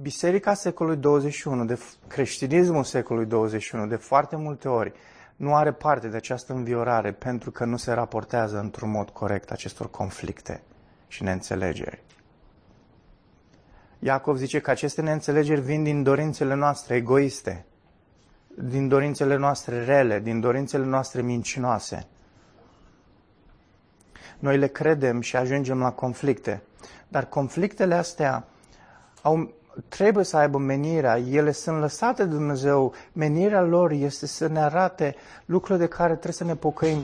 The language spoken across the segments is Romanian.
Biserica secolului 21, de creștinismul secolului 21, de foarte multe ori, nu are parte de această înviorare pentru că nu se raportează într-un mod corect acestor conflicte și neînțelegeri. Iacov zice că aceste neînțelegeri vin din dorințele noastre egoiste, din dorințele noastre rele, din dorințele noastre mincinoase. Noi le credem și ajungem la conflicte, dar conflictele astea au, trebuie să aibă menirea, ele sunt lăsate de Dumnezeu, menirea lor este să ne arate lucruri de care trebuie să ne pocăim.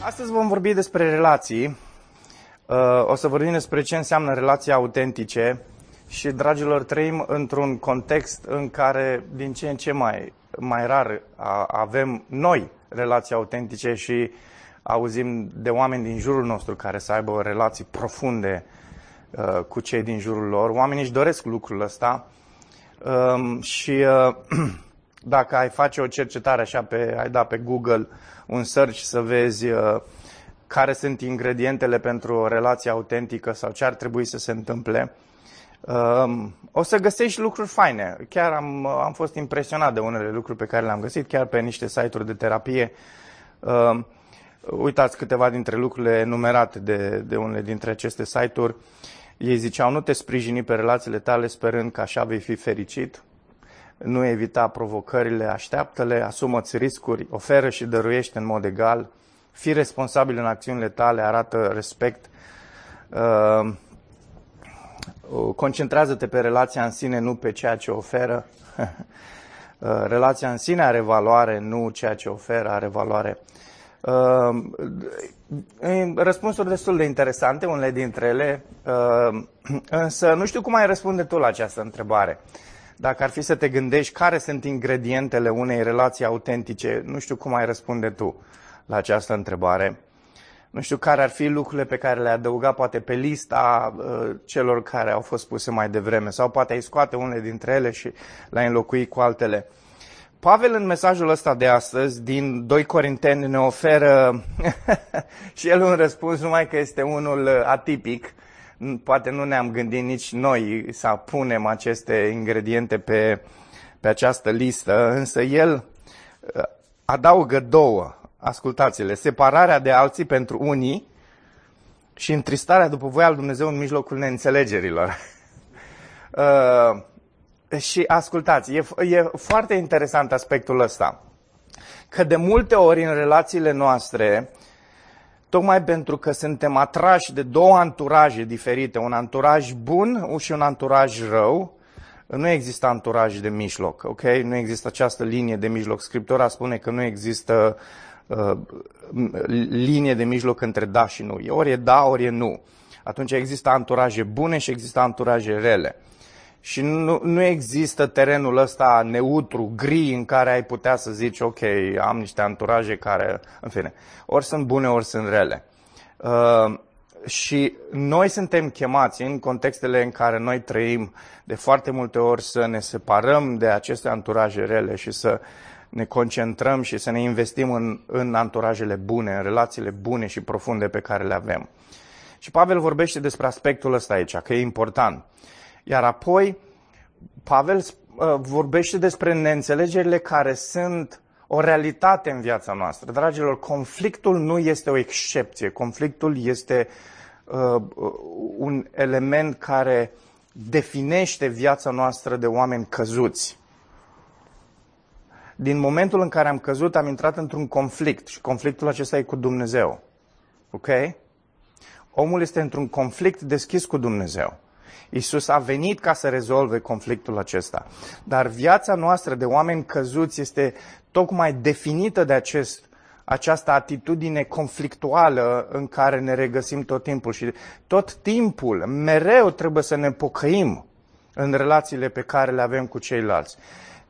Astăzi vom vorbi despre relații. Uh, o să vorbim despre ce înseamnă relații autentice și, dragilor, trăim într-un context în care din ce în ce mai, mai rar avem noi relații autentice și auzim de oameni din jurul nostru care să aibă relații profunde uh, cu cei din jurul lor. Oamenii își doresc lucrul ăsta um, și uh, dacă ai face o cercetare așa, pe, ai da pe Google un search să vezi uh, care sunt ingredientele pentru o relație autentică sau ce ar trebui să se întâmple, um, o să găsești lucruri faine. Chiar am, am fost impresionat de unele lucruri pe care le-am găsit, chiar pe niște site-uri de terapie. Um, uitați câteva dintre lucrurile enumerate de, de unele dintre aceste site-uri. Ei ziceau, nu te sprijini pe relațiile tale sperând că așa vei fi fericit, nu evita provocările, așteaptă-le, asumă-ți riscuri, oferă și dăruiește în mod egal, fii responsabil în acțiunile tale, arată respect, uh, concentrează-te pe relația în sine, nu pe ceea ce oferă. Uh, relația în sine are valoare, nu ceea ce oferă are valoare. Uh, răspunsuri destul de interesante, unele dintre ele, uh, însă nu știu cum ai răspunde tu la această întrebare. Dacă ar fi să te gândești care sunt ingredientele unei relații autentice, nu știu cum ai răspunde tu la această întrebare. Nu știu care ar fi lucrurile pe care le-ai adăugat poate pe lista uh, celor care au fost puse mai devreme sau poate ai scoate unele dintre ele și le-ai înlocui cu altele. Pavel în mesajul ăsta de astăzi din 2 Corinteni ne oferă și el un răspuns numai că este unul atipic. Poate nu ne-am gândit nici noi să punem aceste ingrediente pe, pe această listă, însă el uh, adaugă două. Ascultați-le, separarea de alții pentru unii și întristarea după voia lui Dumnezeu în mijlocul neînțelegerilor. Uh, și ascultați, e, e foarte interesant aspectul ăsta. Că de multe ori în relațiile noastre, tocmai pentru că suntem atrași de două anturaje diferite, un anturaj bun și un anturaj rău, nu există anturaj de mijloc, ok? Nu există această linie de mijloc. Scriptura spune că nu există uh, linie de mijloc între da și nu. Ori e da, ori e nu. Atunci există anturaje bune și există anturaje rele. Și nu, nu există terenul ăsta neutru, gri, în care ai putea să zici, ok, am niște anturaje care, în fine, ori sunt bune, ori sunt rele. Uh, și noi suntem chemați în contextele în care noi trăim de foarte multe ori să ne separăm de aceste anturaje rele și să ne concentrăm și să ne investim în, în anturajele bune, în relațiile bune și profunde pe care le avem. Și Pavel vorbește despre aspectul ăsta aici, că e important. Iar apoi, Pavel uh, vorbește despre neînțelegerile care sunt o realitate în viața noastră. Dragilor, conflictul nu este o excepție. Conflictul este uh, un element care definește viața noastră de oameni căzuți. Din momentul în care am căzut, am intrat într-un conflict și conflictul acesta e cu Dumnezeu. Ok? Omul este într-un conflict deschis cu Dumnezeu. Isus a venit ca să rezolve conflictul acesta. Dar viața noastră de oameni căzuți este tocmai definită de acest, această atitudine conflictuală în care ne regăsim tot timpul. Și tot timpul, mereu trebuie să ne pocăim în relațiile pe care le avem cu ceilalți.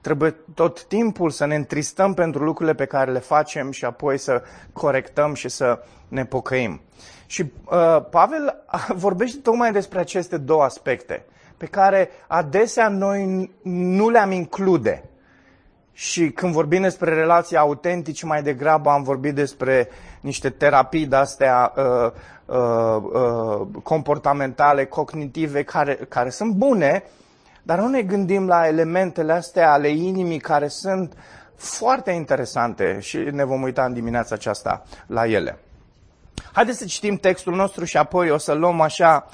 Trebuie tot timpul să ne întristăm pentru lucrurile pe care le facem și apoi să corectăm și să ne pocăim. Și uh, Pavel vorbește tocmai despre aceste două aspecte, pe care adesea noi nu le-am include. Și când vorbim despre relații autentice, mai degrabă am vorbit despre niște terapii de-astea uh, uh, uh, comportamentale, cognitive, care, care sunt bune, dar nu ne gândim la elementele astea ale inimii care sunt foarte interesante și ne vom uita în dimineața aceasta la ele. Haideți să citim textul nostru și apoi o să luăm așa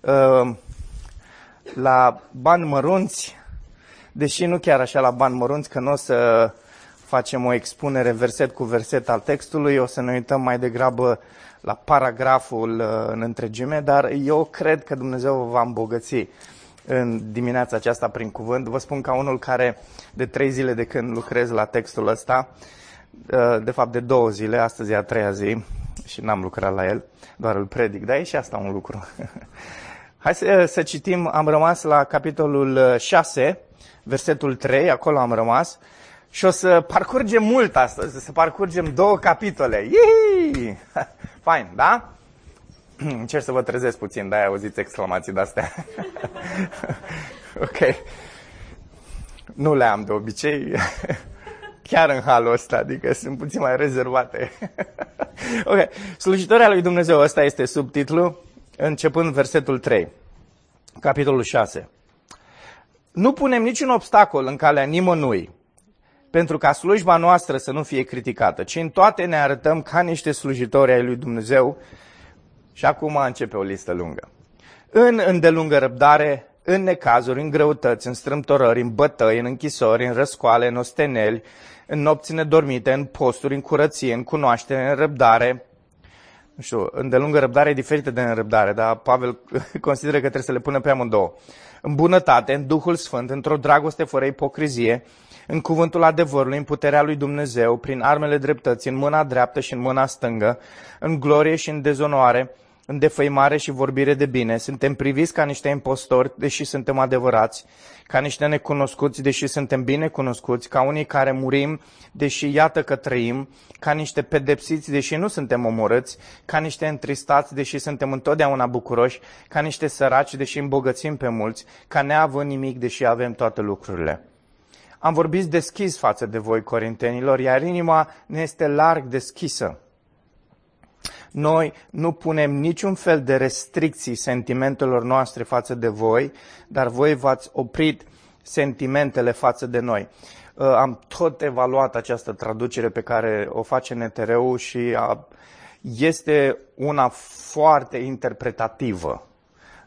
uh, la bani mărunți, deși nu chiar așa la bani mărunți, că nu o să facem o expunere verset cu verset al textului, o să ne uităm mai degrabă la paragraful uh, în întregime, dar eu cred că Dumnezeu vă va îmbogăți în dimineața aceasta prin cuvânt. Vă spun ca unul care de trei zile de când lucrez la textul ăsta, uh, de fapt de două zile, astăzi e a treia zi și n-am lucrat la el, doar îl predic, dar e și asta un lucru. Hai să, să citim, am rămas la capitolul 6, versetul 3, acolo am rămas, și o să parcurgem mult astăzi, să parcurgem două capitole. Iii! Fain, da? Încerc să vă trezesc puțin, de-aia auziți exclamații de-astea. ok. Nu le am de obicei, chiar în halul ăsta, adică sunt puțin mai rezervate. ok, slujitoria lui Dumnezeu, ăsta este subtitlu, începând versetul 3, capitolul 6. Nu punem niciun obstacol în calea nimănui, pentru ca slujba noastră să nu fie criticată, ci în toate ne arătăm ca niște slujitori ai lui Dumnezeu. Și acum începe o listă lungă. În îndelungă răbdare, în necazuri, în greutăți, în strâmtorări, în bătăi, în închisori, în răscoale, în osteneli, în nopți nedormite, în posturi, în curăție, în cunoaștere, în răbdare. Nu știu, îndelungă răbdare e diferită de înrăbdare, dar Pavel consideră că trebuie să le pună pe amândouă. În bunătate, în Duhul Sfânt, într-o dragoste fără ipocrizie, în cuvântul adevărului, în puterea lui Dumnezeu, prin armele dreptății, în mâna dreaptă și în mâna stângă, în glorie și în dezonoare, în defăimare și vorbire de bine. Suntem priviți ca niște impostori, deși suntem adevărați, ca niște necunoscuți, deși suntem bine cunoscuți, ca unii care murim, deși iată că trăim, ca niște pedepsiți, deși nu suntem omorâți, ca niște întristați, deși suntem întotdeauna bucuroși, ca niște săraci, deși îmbogățim pe mulți, ca neavând nimic, deși avem toate lucrurile. Am vorbit deschis față de voi, corintenilor, iar inima ne este larg deschisă. Noi nu punem niciun fel de restricții sentimentelor noastre față de voi, dar voi v-ați oprit sentimentele față de noi. Uh, am tot evaluat această traducere pe care o face NTR-ul și este una foarte interpretativă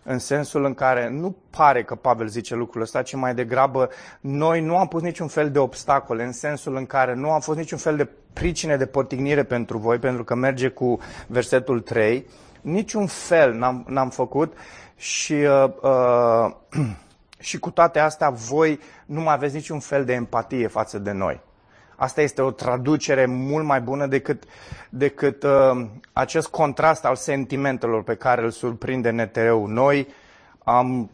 în sensul în care nu pare că Pavel zice lucrul ăsta, ci mai degrabă noi nu am pus niciun fel de obstacole, în sensul în care nu am fost niciun fel de pricine de potignire pentru voi, pentru că merge cu versetul 3, niciun fel n-am, n-am făcut și, uh, uh, și cu toate astea voi nu mai aveți niciun fel de empatie față de noi. Asta este o traducere mult mai bună decât, decât uh, acest contrast al sentimentelor pe care îl surprinde NTR-ul. Noi am,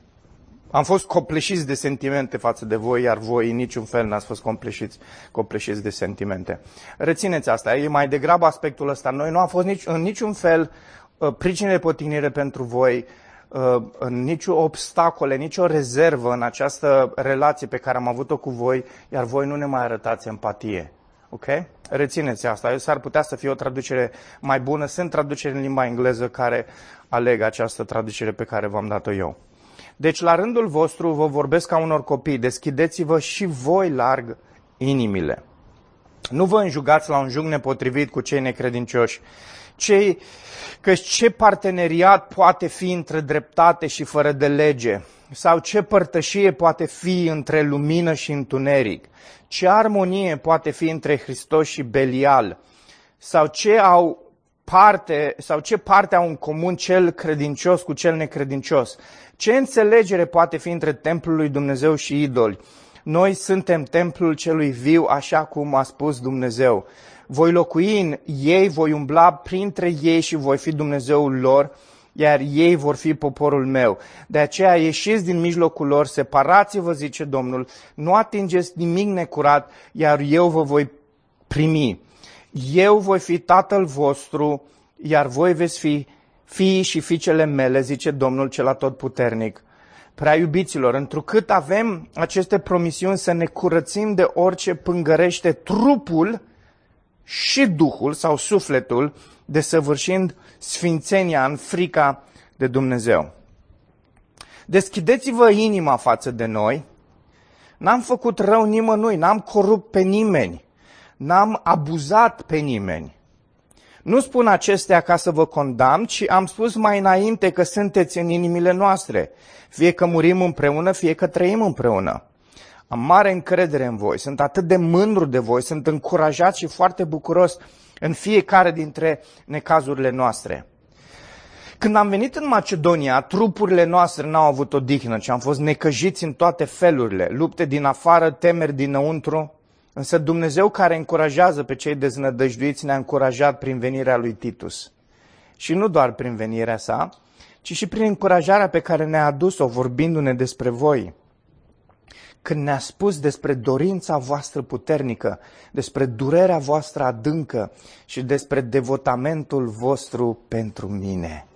am fost copleșiți de sentimente față de voi, iar voi în niciun fel n-ați fost copleșiți, copleșiți de sentimente. Rețineți asta, e mai degrabă aspectul ăsta. Noi nu am fost nici, în niciun fel uh, pricine de potignire pentru voi, Uh, nicio obstacole, nicio rezervă în această relație pe care am avut-o cu voi, iar voi nu ne mai arătați empatie. Ok? Rețineți asta. S-ar putea să fie o traducere mai bună. Sunt traduceri în limba engleză care aleg această traducere pe care v-am dat-o eu. Deci, la rândul vostru, vă vorbesc ca unor copii. Deschideți-vă și voi larg inimile. Nu vă înjugați la un jug nepotrivit cu cei necredincioși, cei, că ce parteneriat poate fi între dreptate și fără de lege? Sau ce părtășie poate fi între lumină și întuneric? Ce armonie poate fi între Hristos și Belial? Sau ce au parte, sau ce parte au în comun cel credincios cu cel necredincios? Ce înțelegere poate fi între templul lui Dumnezeu și idoli? Noi suntem templul celui viu, așa cum a spus Dumnezeu voi locui în ei, voi umbla printre ei și voi fi Dumnezeul lor, iar ei vor fi poporul meu. De aceea ieșiți din mijlocul lor, separați-vă, zice Domnul, nu atingeți nimic necurat, iar eu vă voi primi. Eu voi fi tatăl vostru, iar voi veți fi fii și fiicele mele, zice Domnul cel atotputernic. Prea iubiților, întrucât avem aceste promisiuni să ne curățim de orice pângărește trupul, și Duhul sau sufletul, desăvârșind sfințenia în frica de Dumnezeu. Deschideți-vă inima față de noi. N-am făcut rău nimănui, n-am corupt pe nimeni, n-am abuzat pe nimeni. Nu spun acestea ca să vă condamn, ci am spus mai înainte că sunteți în inimile noastre, fie că murim împreună, fie că trăim împreună. Am mare încredere în voi, sunt atât de mândru de voi, sunt încurajat și foarte bucuros în fiecare dintre necazurile noastre. Când am venit în Macedonia, trupurile noastre n-au avut o dihnă, ci am fost necăjiți în toate felurile, lupte din afară, temeri dinăuntru, însă Dumnezeu care încurajează pe cei deznădăjduiți ne-a încurajat prin venirea lui Titus. Și nu doar prin venirea sa, ci și prin încurajarea pe care ne-a adus-o vorbindu-ne despre voi când ne-a spus despre dorința voastră puternică, despre durerea voastră adâncă și despre devotamentul vostru pentru mine.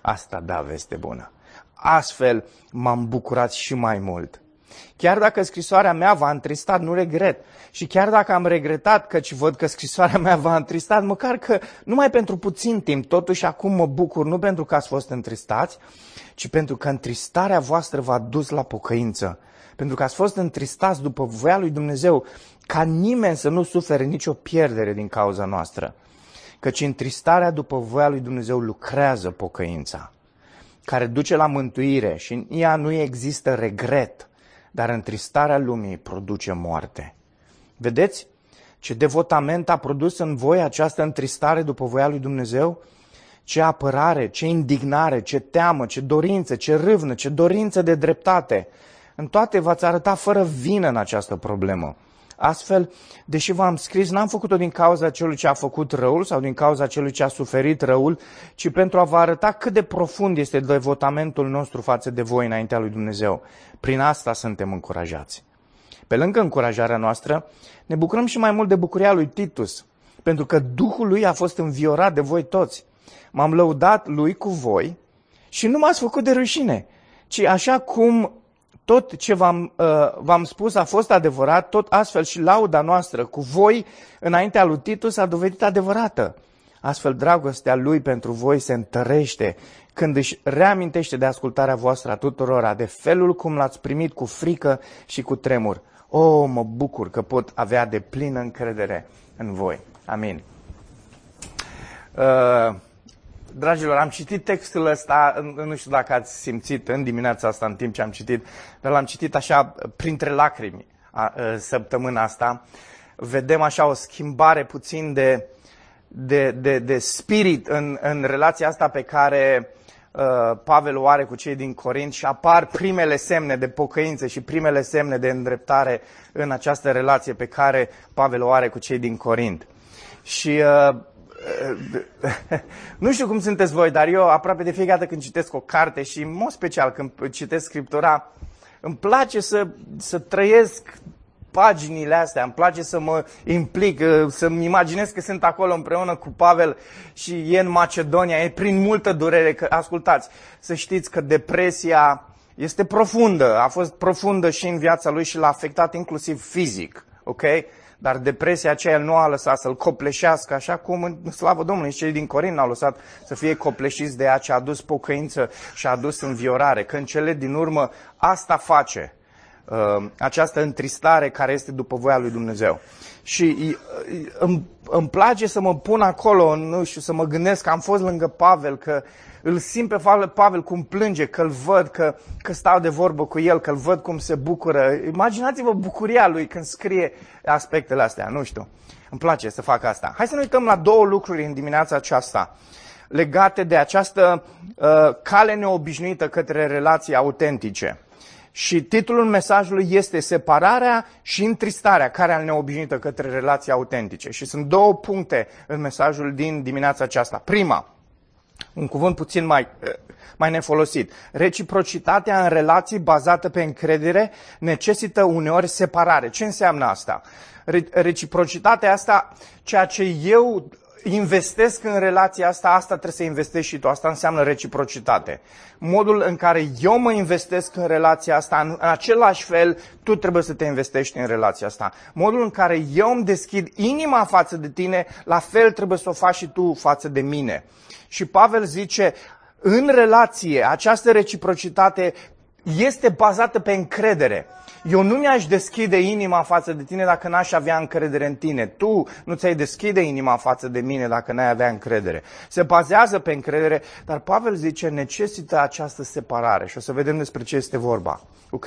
Asta da veste bună. Astfel m-am bucurat și mai mult. Chiar dacă scrisoarea mea v-a întristat, nu regret. Și chiar dacă am regretat căci văd că scrisoarea mea v-a întristat, măcar că numai pentru puțin timp, totuși acum mă bucur, nu pentru că ați fost întristați, ci pentru că întristarea voastră v-a dus la pocăință pentru că ați fost întristați după voia lui Dumnezeu, ca nimeni să nu sufere nicio pierdere din cauza noastră. Căci întristarea după voia lui Dumnezeu lucrează pocăința, care duce la mântuire și în ea nu există regret, dar întristarea lumii produce moarte. Vedeți ce devotament a produs în voi această întristare după voia lui Dumnezeu? Ce apărare, ce indignare, ce teamă, ce dorință, ce râvnă, ce dorință de dreptate, în toate v-ați arătat fără vină în această problemă. Astfel, deși v-am scris, n-am făcut-o din cauza celui ce a făcut răul sau din cauza celui ce a suferit răul, ci pentru a vă arăta cât de profund este devotamentul nostru față de voi înaintea lui Dumnezeu. Prin asta suntem încurajați. Pe lângă încurajarea noastră, ne bucurăm și mai mult de bucuria lui Titus, pentru că Duhul lui a fost înviorat de voi toți. M-am lăudat lui cu voi și nu m-ați făcut de rușine, ci așa cum tot ce v-am, uh, v-am spus a fost adevărat, tot astfel și lauda noastră cu voi înaintea lui Titus a dovedit adevărată. Astfel, dragostea lui pentru voi se întărește când își reamintește de ascultarea voastră a tuturora, de felul cum l-ați primit cu frică și cu tremur. O, oh, mă bucur că pot avea de plină încredere în voi. Amin. Uh, Dragilor, am citit textul ăsta, nu știu dacă ați simțit în dimineața asta, în timp ce am citit, dar l-am citit așa printre lacrimi a, a, săptămâna asta. Vedem așa o schimbare puțin de, de, de, de spirit în, în relația asta pe care uh, Pavel o are cu cei din Corint și apar primele semne de pocăință și primele semne de îndreptare în această relație pe care Pavel o are cu cei din Corint. Și uh, nu știu cum sunteți voi, dar eu aproape de fiecare dată când citesc o carte și în mod special când citesc Scriptura, îmi place să, să trăiesc paginile astea, îmi place să mă implic, să-mi imaginez că sunt acolo împreună cu Pavel și e în Macedonia, e prin multă durere. Că, ascultați, să știți că depresia este profundă, a fost profundă și în viața lui și l-a afectat inclusiv fizic, ok? Dar depresia aceea nu a lăsat să-l copleșească, așa cum în slavă Domnului cei din Corin n-au lăsat să fie copleșiți de ea ce a adus pocăință și a adus înviorare. Când cele din urmă asta face, uh, această întristare care este după voia lui Dumnezeu. Și îmi, îmi place să mă pun acolo, nu știu, să mă gândesc că am fost lângă Pavel, că îl simt pe Pavel cum plânge, că îl văd, că, că stau de vorbă cu el, că îl văd cum se bucură. Imaginați-vă bucuria lui când scrie aspectele astea, nu știu. Îmi place să fac asta. Hai să ne uităm la două lucruri în dimineața aceasta legate de această uh, cale neobișnuită către relații autentice. Și titlul mesajului este Separarea și întristarea, care al neobișnuită către relații autentice. Și sunt două puncte în mesajul din dimineața aceasta. Prima, un cuvânt puțin mai, mai nefolosit. Reciprocitatea în relații bazată pe încredere necesită uneori separare. Ce înseamnă asta? Reciprocitatea asta, ceea ce eu investesc în relația asta, asta trebuie să investești și tu. Asta înseamnă reciprocitate. Modul în care eu mă investesc în relația asta, în același fel, tu trebuie să te investești în relația asta. Modul în care eu îmi deschid inima față de tine, la fel trebuie să o faci și tu față de mine. Și Pavel zice, în relație, această reciprocitate este bazată pe încredere. Eu nu mi-aș deschide inima față de tine dacă n-aș avea încredere în tine. Tu nu ți-ai deschide inima față de mine dacă n-ai avea încredere. Se bazează pe încredere, dar Pavel zice necesită această separare și o să vedem despre ce este vorba. Ok?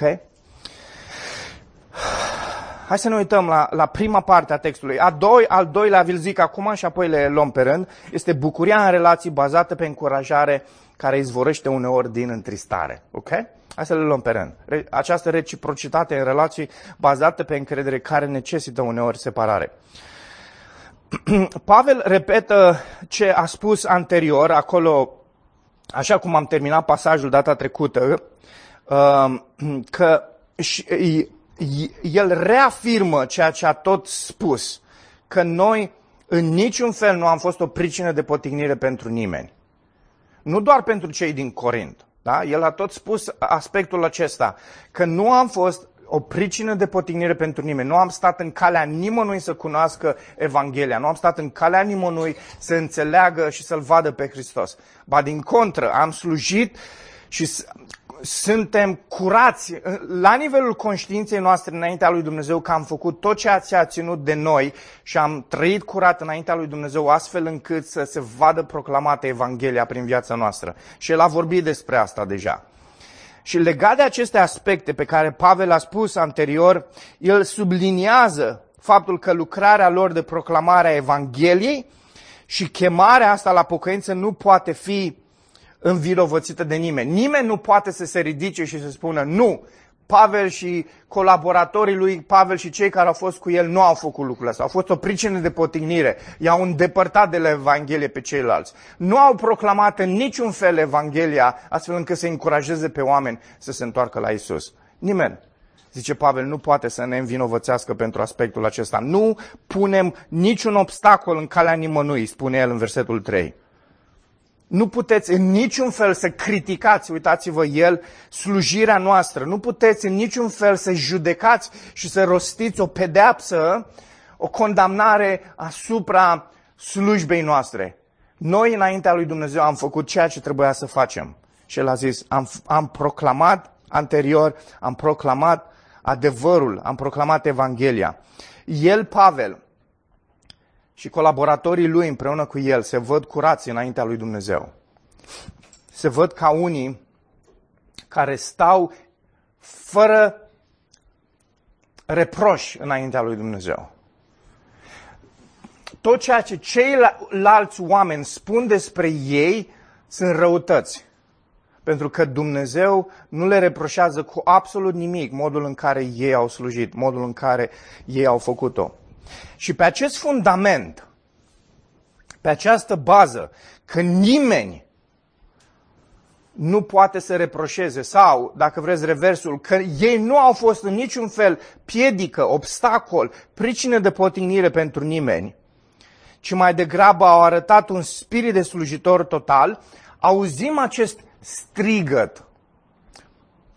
Hai să ne uităm la, la prima parte a textului. A doi, al doilea vi zic acum și apoi le luăm pe rând. Este bucuria în relații bazată pe încurajare care izvorăște uneori din întristare. Ok? Hai să le luăm pe rând. Această reciprocitate în relații bazată pe încredere care necesită uneori separare. Pavel repetă ce a spus anterior, acolo, așa cum am terminat pasajul data trecută, uh, că el reafirmă ceea ce a tot spus, că noi în niciun fel nu am fost o pricină de potignire pentru nimeni. Nu doar pentru cei din Corint. Da? El a tot spus aspectul acesta, că nu am fost o pricină de potignire pentru nimeni. Nu am stat în calea nimănui să cunoască Evanghelia. Nu am stat în calea nimănui să înțeleagă și să-L vadă pe Hristos. Ba din contră, am slujit și suntem curați la nivelul conștiinței noastre înaintea lui Dumnezeu că am făcut tot ceea ce a ținut de noi și am trăit curat înaintea lui Dumnezeu astfel încât să se vadă proclamată Evanghelia prin viața noastră. Și el a vorbit despre asta deja. Și legat de aceste aspecte pe care Pavel a spus anterior, el subliniază faptul că lucrarea lor de proclamare a Evangheliei și chemarea asta la pocăință nu poate fi învinovățită de nimeni. Nimeni nu poate să se ridice și să spună nu, Pavel și colaboratorii lui Pavel și cei care au fost cu el nu au făcut lucrul ăsta. Au fost o pricină de potignire. I-au îndepărtat de la Evanghelie pe ceilalți. Nu au proclamat în niciun fel Evanghelia astfel încât să încurajeze pe oameni să se întoarcă la Isus. Nimeni. Zice Pavel, nu poate să ne învinovățească pentru aspectul acesta. Nu punem niciun obstacol în calea nimănui, spune el în versetul 3. Nu puteți în niciun fel să criticați, uitați-vă el, slujirea noastră. Nu puteți în niciun fel să judecați și să rostiți o pedeapsă, o condamnare asupra slujbei noastre. Noi, înaintea lui Dumnezeu, am făcut ceea ce trebuia să facem. Și el a zis, am, am proclamat anterior, am proclamat adevărul, am proclamat Evanghelia. El, Pavel, și colaboratorii lui împreună cu el se văd curați înaintea lui Dumnezeu. Se văd ca unii care stau fără reproș înaintea lui Dumnezeu. Tot ceea ce ceilalți oameni spun despre ei sunt răutăți. Pentru că Dumnezeu nu le reproșează cu absolut nimic modul în care ei au slujit, modul în care ei au făcut-o. Și pe acest fundament, pe această bază, că nimeni nu poate să reproșeze sau, dacă vreți reversul, că ei nu au fost în niciun fel piedică, obstacol, pricină de potignire pentru nimeni, ci mai degrabă au arătat un spirit de slujitor total, auzim acest strigăt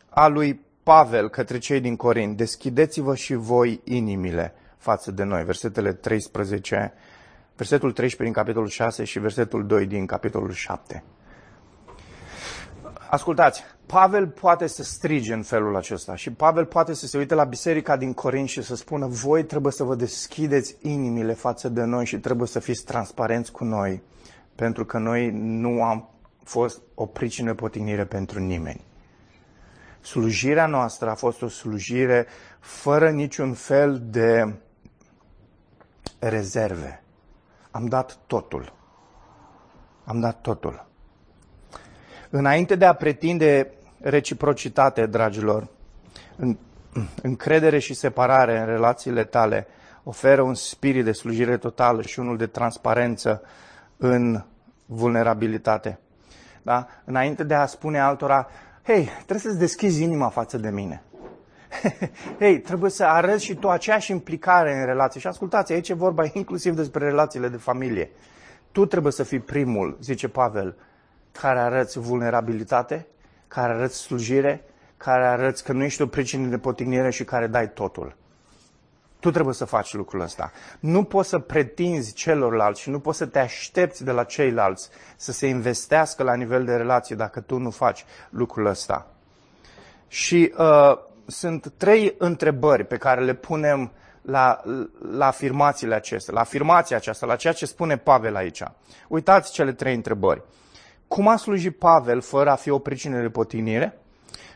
al lui Pavel către cei din Corint, deschideți-vă și voi inimile față de noi. Versetele 13, versetul 13 din capitolul 6 și versetul 2 din capitolul 7. Ascultați, Pavel poate să strige în felul acesta și Pavel poate să se uite la biserica din Corint și să spună voi trebuie să vă deschideți inimile față de noi și trebuie să fiți transparenți cu noi pentru că noi nu am fost o pricină potignire pentru nimeni. Slujirea noastră a fost o slujire fără niciun fel de rezerve. Am dat totul. Am dat totul. Înainte de a pretinde reciprocitate, dragilor, încredere și separare în relațiile tale oferă un spirit de slujire totală și unul de transparență în vulnerabilitate. Da? Înainte de a spune altora, hei, trebuie să-ți deschizi inima față de mine. Hei, trebuie să arăți și tu aceeași implicare în relație. Și ascultați, aici e vorba inclusiv despre relațiile de familie. tu trebuie să fii primul, zice Pavel, care arăți vulnerabilitate, care arăți slujire, care arăți că nu ești o pricină de potignire și care dai totul. Tu trebuie să faci lucrul ăsta. Nu poți să pretinzi celorlalți și nu poți să te aștepți de la ceilalți să se investească la nivel de relație dacă tu nu faci lucrul ăsta. Și uh, sunt trei întrebări pe care le punem la, la afirmațiile acestea, la afirmația aceasta, la ceea ce spune Pavel aici. Uitați cele trei întrebări. Cum a slujit Pavel fără a fi o pricină de potinire?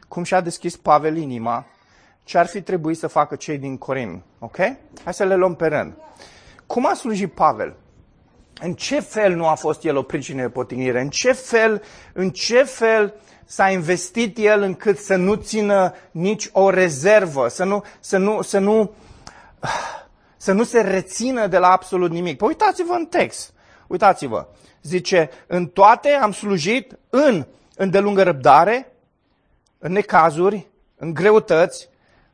Cum și-a deschis Pavel inima? Ce ar fi trebuit să facă cei din Corin? Ok? Hai să le luăm pe rând. Cum a slujit Pavel? În ce fel nu a fost el o pricină de potinire? În ce fel, în ce fel s-a investit el încât să nu țină nici o rezervă, să nu, să nu, să nu, să nu se rețină de la absolut nimic. Păi uitați-vă în text. Uitați-vă. Zice, în toate am slujit în îndelungă răbdare, în necazuri, în greutăți,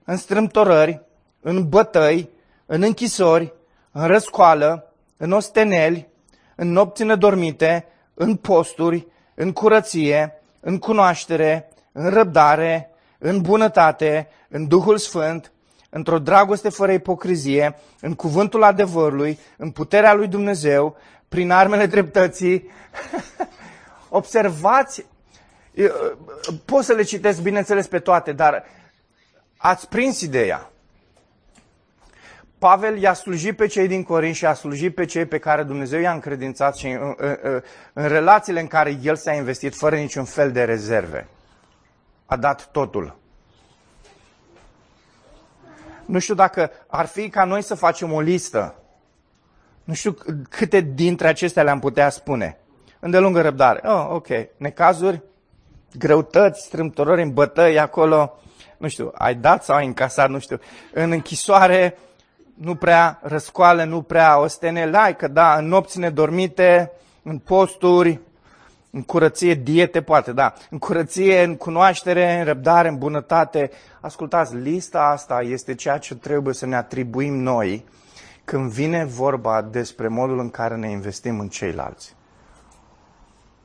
în strâmtorări, în bătăi, în închisori, în răscoală, în osteneli, în nopți nedormite, în posturi, în curăție, în cunoaștere, în răbdare, în bunătate, în Duhul Sfânt, într-o dragoste fără ipocrizie, în cuvântul adevărului, în puterea lui Dumnezeu, prin armele dreptății. Observați, pot să le citesc bineînțeles pe toate, dar ați prins ideea. Pavel i-a slujit pe cei din Corint și a slujit pe cei pe care Dumnezeu i-a încredințat și în, în, în, în relațiile în care el s-a investit fără niciun fel de rezerve. A dat totul. Nu știu dacă ar fi ca noi să facem o listă. Nu știu câte dintre acestea le-am putea spune. Îndelungă răbdare. Oh, ok. Necazuri, greutăți, strâmtorări în bătăi acolo. Nu știu, ai dat sau ai încasat, nu știu. În închisoare, nu prea răscoale, nu prea ostene, lai că da, în nopți nedormite, în posturi, în curăție, diete, poate, da, în curăție, în cunoaștere, în răbdare, în bunătate. Ascultați, lista asta este ceea ce trebuie să ne atribuim noi când vine vorba despre modul în care ne investim în ceilalți,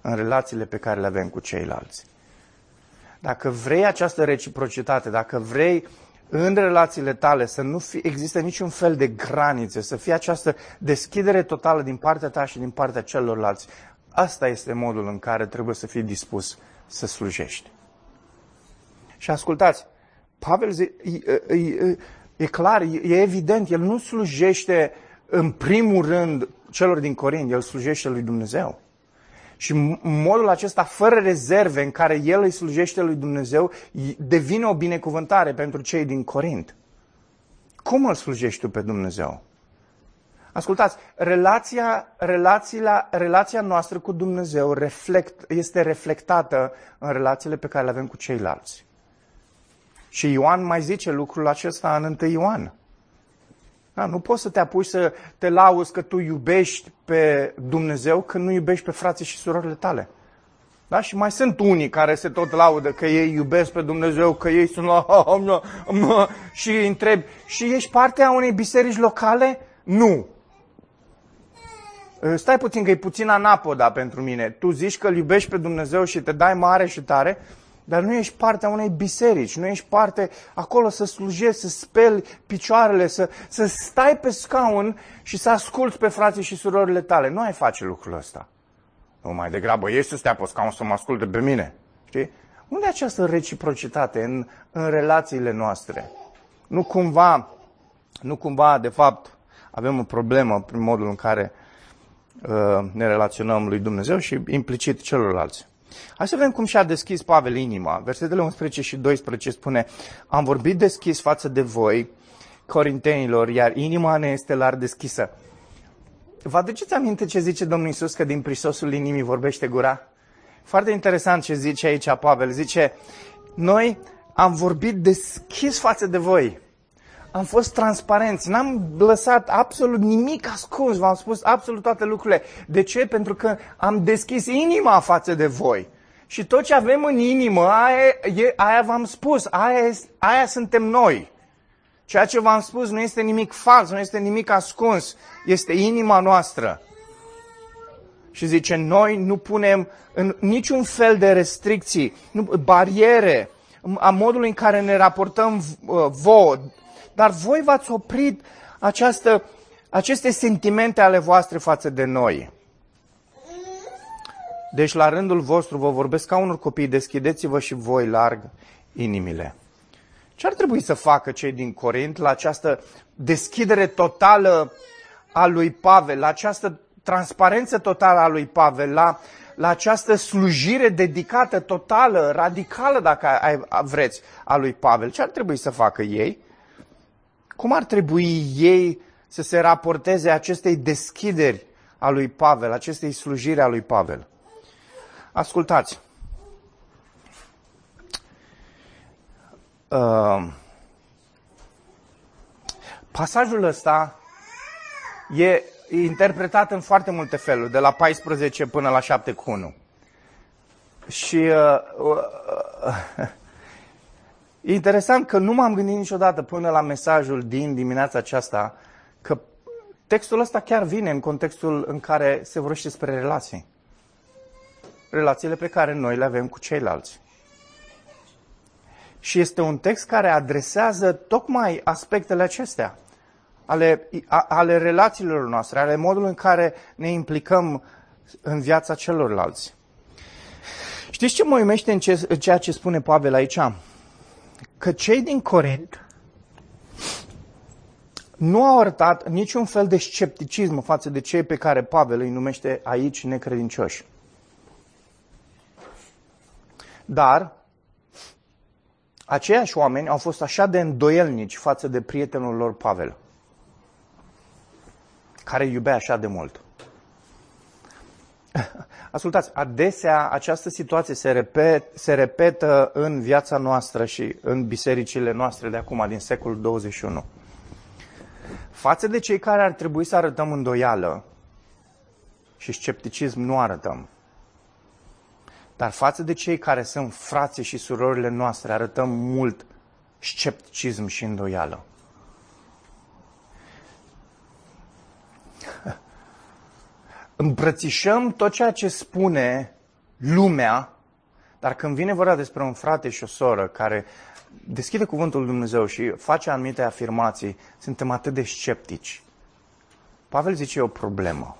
în relațiile pe care le avem cu ceilalți. Dacă vrei această reciprocitate, dacă vrei în relațiile tale să nu fie, există niciun fel de granițe, să fie această deschidere totală din partea ta și din partea celorlalți. Asta este modul în care trebuie să fii dispus să slujești. Și ascultați, Pavel zi, e, e, e clar, e evident, el nu slujește în primul rând celor din Corint, el slujește lui Dumnezeu. Și modul acesta, fără rezerve, în care el îi slujește lui Dumnezeu, devine o binecuvântare pentru cei din Corint. Cum îl slujești tu pe Dumnezeu? Ascultați, relația, relația, relația noastră cu Dumnezeu reflect, este reflectată în relațiile pe care le avem cu ceilalți. Și Ioan mai zice lucrul acesta în 1 Ioan. Da, nu poți să te apuci să te lauzi că tu iubești pe Dumnezeu când nu iubești pe frații și surorile tale. Da? Și mai sunt unii care se tot laudă că ei iubesc pe Dumnezeu, că ei sunt la... și îi întreb, și ești parte a unei biserici locale? Nu. Stai puțin, că e puțin anapoda pentru mine. Tu zici că îl iubești pe Dumnezeu și te dai mare și tare, dar nu ești parte a unei biserici, nu ești parte acolo să slujești, să speli picioarele, să, să stai pe scaun și să asculți pe frații și surorile tale. Nu ai face lucrul ăsta. Nu, mai degrabă ești să stea pe scaun să mă asculte pe mine. Știi? Unde e această reciprocitate în, în relațiile noastre? Nu cumva, nu cumva, de fapt, avem o problemă prin modul în care uh, ne relaționăm lui Dumnezeu și implicit celorlalți. Hai să vedem cum și-a deschis Pavel inima. Versetele 11 și 12 spune, am vorbit deschis față de voi, corintenilor, iar inima ne este lar deschisă. Vă aduceți aminte ce zice Domnul Isus că din prisosul inimii vorbește gura? Foarte interesant ce zice aici Pavel. Zice, noi am vorbit deschis față de voi. Am fost transparenți, n-am lăsat absolut nimic ascuns, v-am spus absolut toate lucrurile. De ce? Pentru că am deschis inima față de voi. Și tot ce avem în inimă, aia, e, aia v-am spus, aia, aia suntem noi. Ceea ce v-am spus nu este nimic fals, nu este nimic ascuns, este inima noastră. Și zice, noi nu punem în niciun fel de restricții, nu, bariere a modului în care ne raportăm uh, vouă. Dar voi v-ați oprit această, aceste sentimente ale voastre față de noi. Deci la rândul vostru vă vorbesc ca unor copii, deschideți-vă și voi larg inimile. Ce ar trebui să facă cei din Corint la această deschidere totală a lui Pavel, la această transparență totală a lui Pavel, la, la această slujire dedicată, totală, radicală, dacă ai, vreți, a lui Pavel? Ce ar trebui să facă ei? Cum ar trebui ei să se raporteze acestei deschideri a lui Pavel, acestei slujiri a lui Pavel? Ascultați. Uh, pasajul ăsta e interpretat în foarte multe feluri, de la 14 până la 7 cu 1. Și uh, uh, e interesant că nu m-am gândit niciodată până la mesajul din dimineața aceasta că textul ăsta chiar vine în contextul în care se vorbește despre relații relațiile pe care noi le avem cu ceilalți. Și este un text care adresează tocmai aspectele acestea, ale, ale relațiilor noastre, ale modului în care ne implicăm în viața celorlalți. Știți ce mă uimește în, ce, în ceea ce spune Pavel aici? Că cei din Corint nu au arătat niciun fel de scepticism față de cei pe care Pavel îi numește aici necredincioși. Dar aceiași oameni au fost așa de îndoielnici față de prietenul lor Pavel, care iubea așa de mult. Ascultați, adesea această situație se, repet, se repetă în viața noastră și în bisericile noastre de acum, din secolul 21. Față de cei care ar trebui să arătăm îndoială și scepticism nu arătăm. Dar față de cei care sunt frații și surorile noastre, arătăm mult scepticism și îndoială. Îmbrățișăm tot ceea ce spune lumea, dar când vine vorba despre un frate și o soră care deschide cuvântul lui Dumnezeu și face anumite afirmații, suntem atât de sceptici. Pavel zice, e o problemă.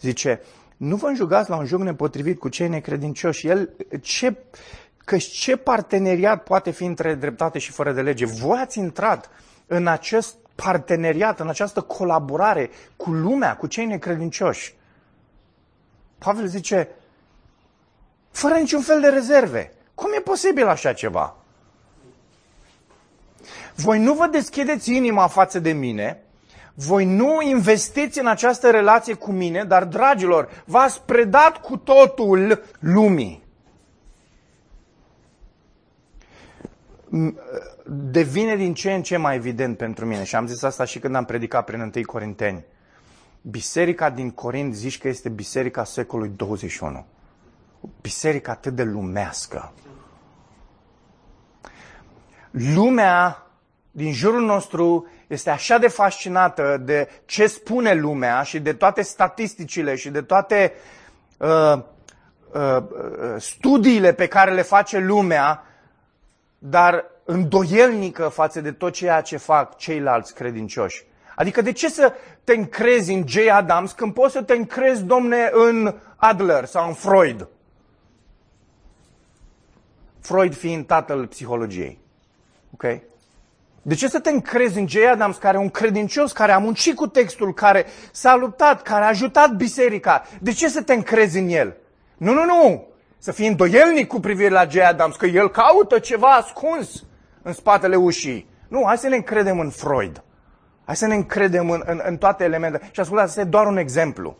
Zice, nu vă înjugați la un joc nepotrivit cu cei necredincioși. El, ce, că ce parteneriat poate fi între dreptate și fără de lege? Voi ați intrat în acest parteneriat, în această colaborare cu lumea, cu cei necredincioși. Pavel zice, fără niciun fel de rezerve. Cum e posibil așa ceva? Voi nu vă deschideți inima față de mine voi nu investiți în această relație cu mine, dar, dragilor, v-ați predat cu totul lumii. Devine din ce în ce mai evident pentru mine și am zis asta și când am predicat prin 1 Corinteni. Biserica din Corint zici că este biserica secolului 21. Biserica atât de lumească. Lumea din jurul nostru este așa de fascinată de ce spune lumea și de toate statisticile și de toate uh, uh, uh, studiile pe care le face lumea, dar îndoielnică față de tot ceea ce fac ceilalți credincioși. Adică de ce să te încrezi în J. Adams când poți să te încrezi, domne, în Adler sau în Freud? Freud fiind tatăl psihologiei. Okay? De ce să te încrezi în J. Adams, care e un credincios, care a muncit cu textul, care s-a luptat, care a ajutat biserica? De ce să te încrezi în el? Nu, nu, nu! Să fii îndoielnic cu privire la J. Adams, că el caută ceva ascuns în spatele ușii. Nu, hai să ne încredem în Freud. Hai să ne încredem în, în, în toate elementele. Și ascultați, asta e doar un exemplu.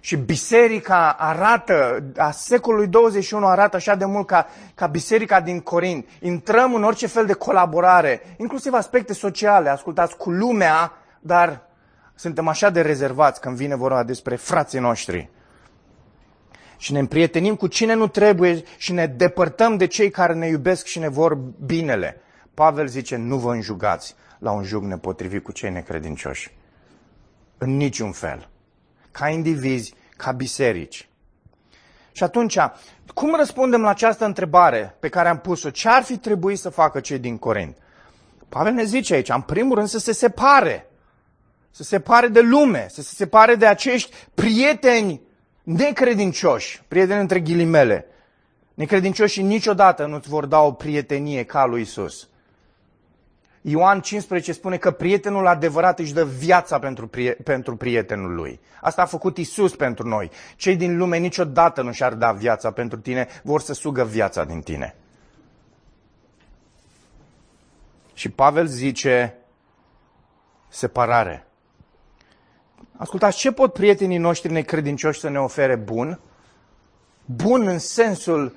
Și biserica arată, a secolului 21 arată așa de mult ca, ca biserica din Corint. Intrăm în orice fel de colaborare, inclusiv aspecte sociale, ascultați, cu lumea, dar suntem așa de rezervați când vine vorba despre frații noștri. Și ne împrietenim cu cine nu trebuie și ne depărtăm de cei care ne iubesc și ne vor binele. Pavel zice, nu vă înjugați la un jug nepotrivit cu cei necredincioși. În niciun fel. ca indivizi, ca biserici. Și atunci, cum răspundem la această întrebare pe care am pus-o? Ce ar fi trebuit să facă cei din Corint? Pavel ne zice aici, în primul rând, să se separe. Să se separe de lume, să se separe de acești prieteni necredincioși, prieteni între ghilimele. Necredincioșii niciodată nu-ți vor da o prietenie ca lui Isus. Ioan 15 spune că prietenul adevărat își dă viața pentru, prie- pentru prietenul lui. Asta a făcut Isus pentru noi. Cei din lume niciodată nu și-ar da viața pentru tine, vor să sugă viața din tine. Și Pavel zice separare. Ascultați, ce pot prietenii noștri necredincioși să ne ofere bun? Bun în sensul,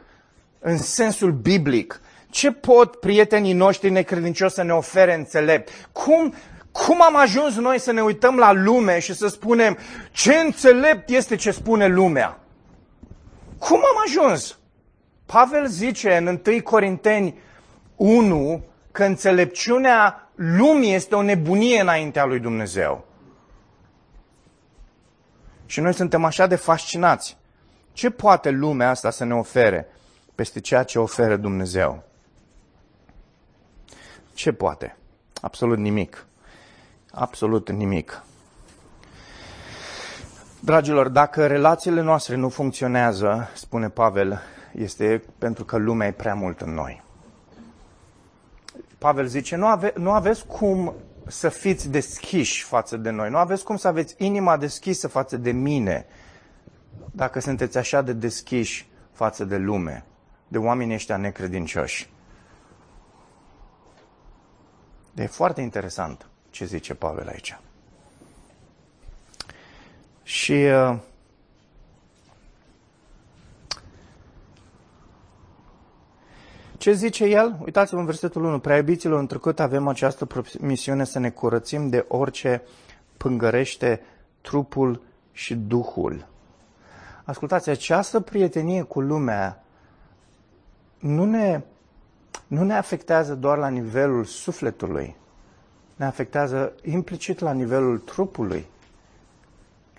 în sensul biblic. Ce pot prietenii noștri necredincioși să ne ofere înțelept? Cum, cum am ajuns noi să ne uităm la lume și să spunem ce înțelept este ce spune lumea? Cum am ajuns? Pavel zice în 1 Corinteni 1 că înțelepciunea lumii este o nebunie înaintea lui Dumnezeu. Și noi suntem așa de fascinați. Ce poate lumea asta să ne ofere peste ceea ce oferă Dumnezeu? Ce poate? Absolut nimic. Absolut nimic. Dragilor, dacă relațiile noastre nu funcționează, spune Pavel, este pentru că lumea e prea mult în noi. Pavel zice, nu, ave, nu aveți cum să fiți deschiși față de noi, nu aveți cum să aveți inima deschisă față de mine, dacă sunteți așa de deschiși față de lume, de oamenii ăștia necredincioși. E foarte interesant ce zice Pavel aici. Și uh, ce zice el? Uitați-vă în versetul 1. Prea iubiților, în trecut avem această misiune să ne curățim de orice pângărește trupul și duhul. Ascultați, această prietenie cu lumea nu ne nu ne afectează doar la nivelul sufletului, ne afectează implicit la nivelul trupului.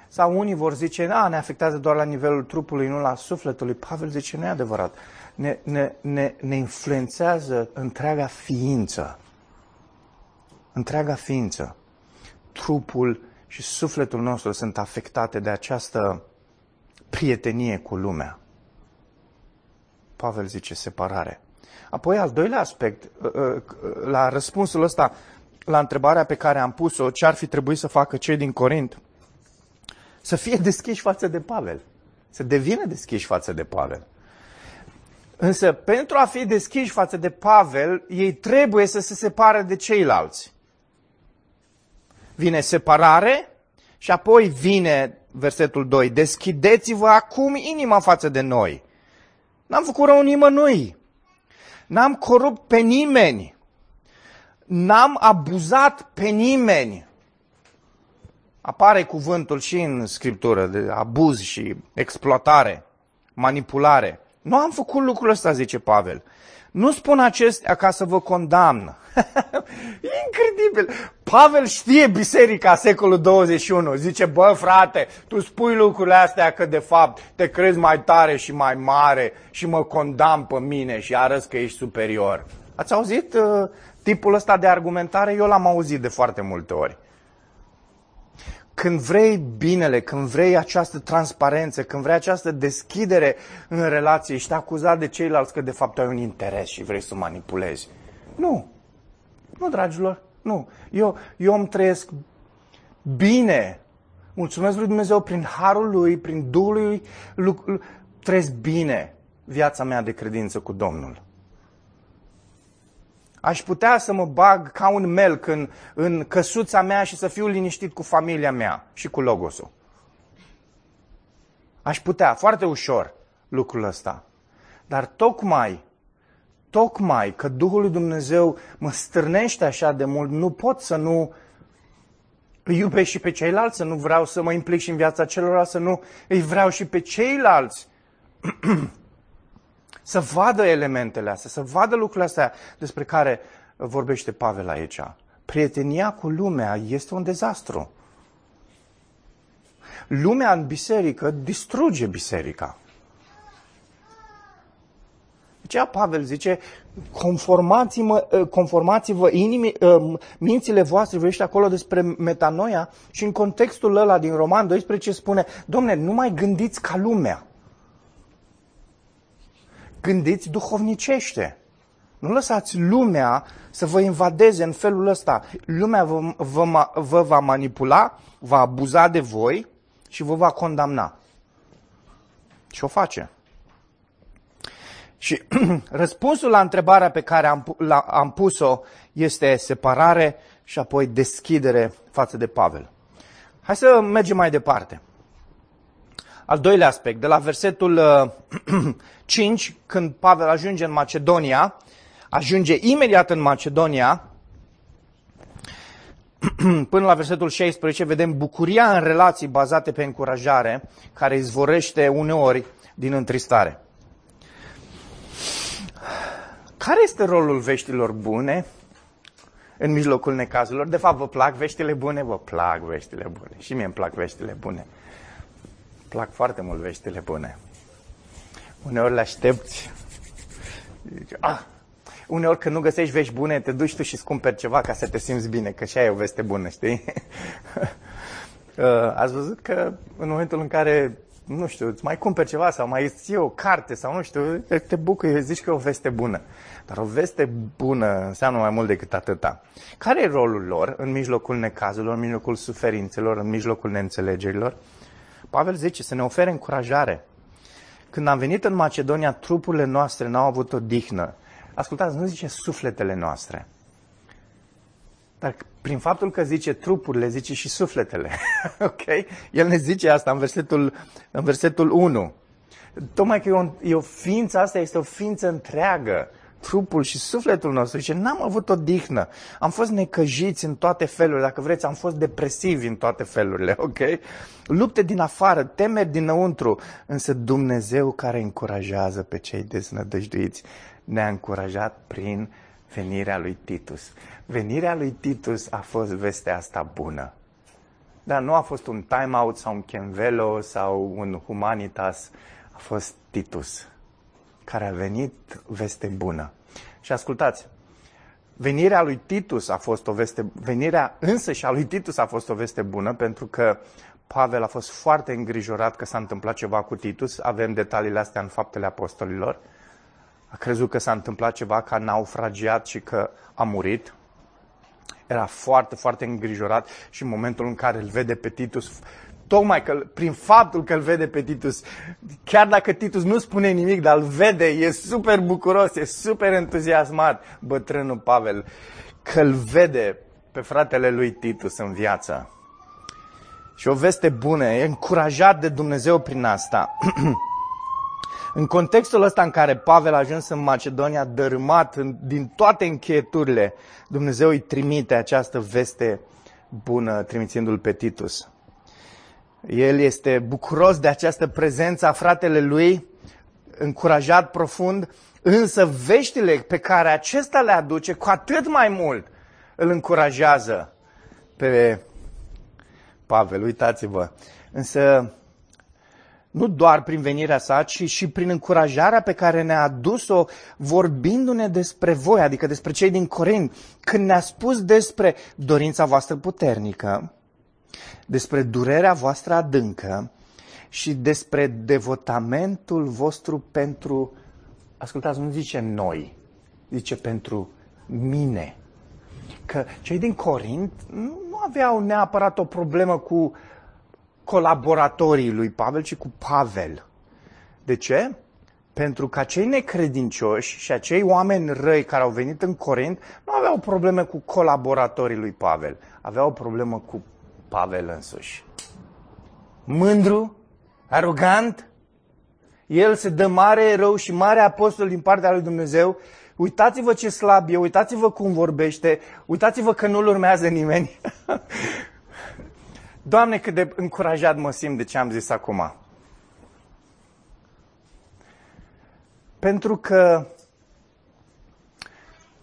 Sau unii vor zice, a, ne afectează doar la nivelul trupului, nu la sufletului. Pavel zice, nu e adevărat. Ne, ne, ne, ne influențează întreaga ființă. Întreaga ființă. Trupul și sufletul nostru sunt afectate de această prietenie cu lumea. Pavel zice separare. Apoi, al doilea aspect, uh, uh, la răspunsul ăsta, la întrebarea pe care am pus-o, ce ar fi trebuit să facă cei din Corint, să fie deschiși față de Pavel. Să devină deschiși față de Pavel. Însă, pentru a fi deschiși față de Pavel, ei trebuie să se separe de ceilalți. Vine separare și apoi vine versetul 2. Deschideți-vă acum inima față de noi. N-am făcut rău nimănui. N-am corupt pe nimeni. N-am abuzat pe nimeni. Apare cuvântul și în scriptură de abuz și exploatare, manipulare. Nu am făcut lucrul ăsta, zice Pavel. Nu spun acestea ca să vă condamn. Incredibil! Pavel știe biserica secolul 21. Zice, bă frate, tu spui lucrurile astea că de fapt te crezi mai tare și mai mare și mă condamn pe mine și arăți că ești superior. Ați auzit uh, tipul ăsta de argumentare? Eu l-am auzit de foarte multe ori. Când vrei binele, când vrei această transparență, când vrei această deschidere în relație, ești acuzat de ceilalți că de fapt ai un interes și vrei să manipulezi. Nu. Nu, dragilor, nu. Eu, eu îmi trăiesc bine. Mulțumesc lui Dumnezeu prin harul lui, prin Duhul lui, trăiesc bine viața mea de credință cu Domnul. Aș putea să mă bag ca un melc în, în căsuța mea și să fiu liniștit cu familia mea și cu logosul. Aș putea, foarte ușor, lucrul ăsta. Dar tocmai, tocmai că Duhul lui Dumnezeu mă stârnește așa de mult, nu pot să nu îi iubesc și pe ceilalți, să nu vreau să mă implic și în viața celorlalți, să nu îi vreau și pe ceilalți. să vadă elementele astea, să vadă lucrurile astea despre care vorbește Pavel aici. Prietenia cu lumea este un dezastru. Lumea în biserică distruge biserica. Ce Pavel zice, conformați-mă, ă, conformați-vă inimi, ă, mințile voastre, vorbește acolo despre metanoia și în contextul ăla din Roman 12 spune, domne, nu mai gândiți ca lumea. Gândiți duhovnicește. Nu lăsați lumea să vă invadeze în felul ăsta. Lumea vă, vă, vă va manipula, va abuza de voi și vă va condamna. Și o face. Și răspunsul la întrebarea pe care am, la, am pus-o este separare și apoi deschidere față de Pavel. Hai să mergem mai departe. Al doilea aspect, de la versetul 5, când Pavel ajunge în Macedonia, ajunge imediat în Macedonia, până la versetul 16, vedem bucuria în relații bazate pe încurajare, care izvorește uneori din întristare. Care este rolul veștilor bune în mijlocul necazurilor? De fapt, vă plac veștile bune? Vă plac veștile bune. Și mie îmi plac veștile bune. Îmi plac foarte mult veștile bune. Uneori le aștepți. Ah, uneori când nu găsești vești bune, te duci tu și îți cumperi ceva ca să te simți bine, că și aia e o veste bună, știi? Uh, ați văzut că în momentul în care, nu știu, îți mai cumperi ceva sau mai ții o carte sau nu știu, te bucuri, zici că e o veste bună. Dar o veste bună înseamnă mai mult decât atâta. Care e rolul lor în mijlocul necazurilor, în mijlocul suferințelor, în mijlocul neînțelegerilor? Pavel zice să ne ofere încurajare. Când am venit în Macedonia, trupurile noastre n-au avut o dihnă. Ascultați, nu zice sufletele noastre. Dar prin faptul că zice trupurile, zice și sufletele. ok? El ne zice asta în versetul, în versetul 1. Tocmai că e o, e o ființă, asta este o ființă întreagă trupul și sufletul nostru. Zice, n-am avut o dihnă. Am fost necăjiți în toate felurile. Dacă vreți, am fost depresivi în toate felurile, ok? Lupte din afară, temeri dinăuntru. Însă Dumnezeu care încurajează pe cei deznădăjduiți ne-a încurajat prin venirea lui Titus. Venirea lui Titus a fost vestea asta bună. Dar nu a fost un time-out sau un Kenvelo sau un Humanitas. A fost Titus care a venit veste bună. Și ascultați, venirea lui Titus a fost o veste, venirea însă și a lui Titus a fost o veste bună pentru că Pavel a fost foarte îngrijorat că s-a întâmplat ceva cu Titus. Avem detaliile astea în faptele apostolilor. A crezut că s-a întâmplat ceva, că a naufragiat și că a murit. Era foarte, foarte îngrijorat și în momentul în care îl vede pe Titus tocmai că, prin faptul că îl vede pe Titus, chiar dacă Titus nu spune nimic, dar îl vede, e super bucuros, e super entuziasmat, bătrânul Pavel, că îl vede pe fratele lui Titus în viață. Și o veste bună, e încurajat de Dumnezeu prin asta. în contextul ăsta în care Pavel a ajuns în Macedonia, dărâmat în, din toate încheieturile, Dumnezeu îi trimite această veste bună, trimițându-l pe Titus. El este bucuros de această prezență a fratele lui, încurajat profund, însă veștile pe care acesta le aduce cu atât mai mult îl încurajează pe Pavel, uitați-vă. Însă nu doar prin venirea sa, ci și prin încurajarea pe care ne-a adus-o vorbindu-ne despre voi, adică despre cei din Corint, când ne-a spus despre dorința voastră puternică, despre durerea voastră adâncă și despre devotamentul vostru pentru, ascultați, nu zice noi, zice pentru mine. Că cei din Corint nu aveau neapărat o problemă cu colaboratorii lui Pavel, ci cu Pavel. De ce? Pentru că acei necredincioși și acei oameni răi care au venit în Corint nu aveau probleme cu colaboratorii lui Pavel, aveau o problemă cu Pavel însuși. Mândru, arogant, el se dă mare erou și mare apostol din partea lui Dumnezeu. Uitați-vă ce slab e, uitați-vă cum vorbește, uitați-vă că nu-l urmează nimeni. Doamne, cât de încurajat mă simt de ce am zis acum. Pentru că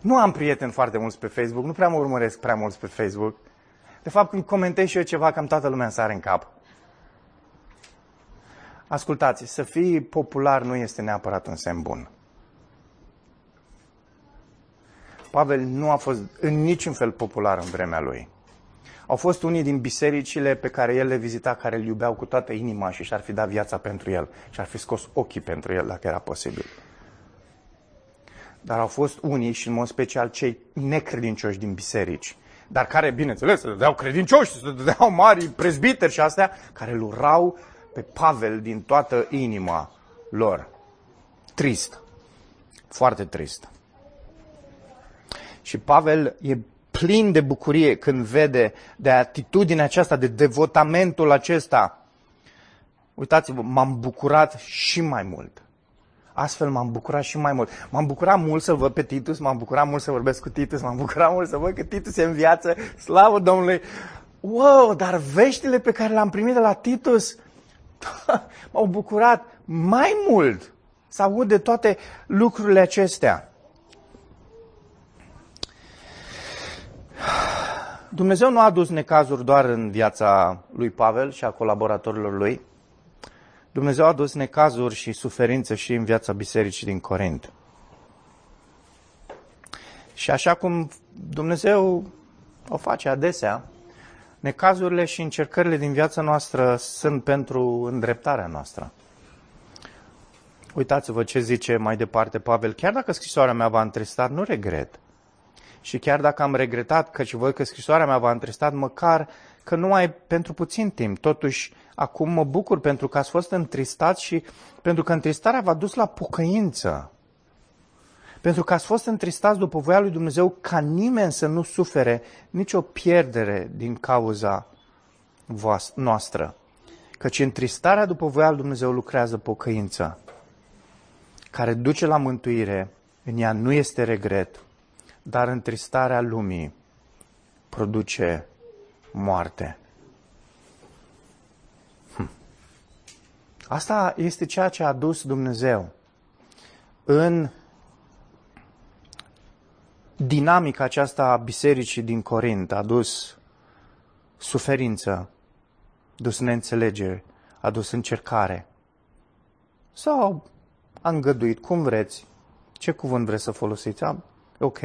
nu am prieteni foarte mulți pe Facebook, nu prea mă urmăresc prea mulți pe Facebook. De fapt, când comentez și eu ceva, cam toată lumea sare în cap. Ascultați, să fii popular nu este neapărat un semn bun. Pavel nu a fost în niciun fel popular în vremea lui. Au fost unii din bisericile pe care el le vizita, care îl iubeau cu toată inima și și-ar fi dat viața pentru el și ar fi scos ochii pentru el dacă era posibil. Dar au fost unii și în mod special cei necredincioși din biserici, dar care, bineînțeles, se dădeau credincioși, se dădeau mari prezbiteri și astea, care îl urau pe Pavel din toată inima lor. Trist. Foarte trist. Și Pavel e plin de bucurie când vede de atitudinea aceasta, de devotamentul acesta. Uitați-vă, m-am bucurat și mai mult. Astfel m-am bucurat și mai mult. M-am bucurat mult să văd pe Titus, m-am bucurat mult să vorbesc cu Titus, m-am bucurat mult să văd că Titus e în viață, slavă Domnului. Wow, dar veștile pe care le-am primit de la Titus m-au bucurat mai mult să aud de toate lucrurile acestea. Dumnezeu nu a adus necazuri doar în viața lui Pavel și a colaboratorilor lui. Dumnezeu a adus necazuri și suferință și în viața bisericii din Corint. Și așa cum Dumnezeu o face adesea, necazurile și încercările din viața noastră sunt pentru îndreptarea noastră. Uitați-vă ce zice mai departe Pavel. Chiar dacă scrisoarea mea va întristat, nu regret. Și chiar dacă am regretat că și văd că scrisoarea mea v-a întristat, măcar că numai pentru puțin timp. Totuși, acum mă bucur pentru că ați fost întristat și pentru că întristarea v-a dus la pocăință. Pentru că ați fost întristați după voia lui Dumnezeu ca nimeni să nu sufere nicio pierdere din cauza noastră. Căci întristarea după voia lui Dumnezeu lucrează pocăință, care duce la mântuire, în ea nu este regret, dar întristarea lumii produce moarte. Hm. Asta este ceea ce a dus Dumnezeu în dinamica aceasta a bisericii din Corint. A dus suferință, a dus neînțelegere, a dus încercare. Sau a îngăduit, cum vreți. Ce cuvânt vreți să folosiți? Ok.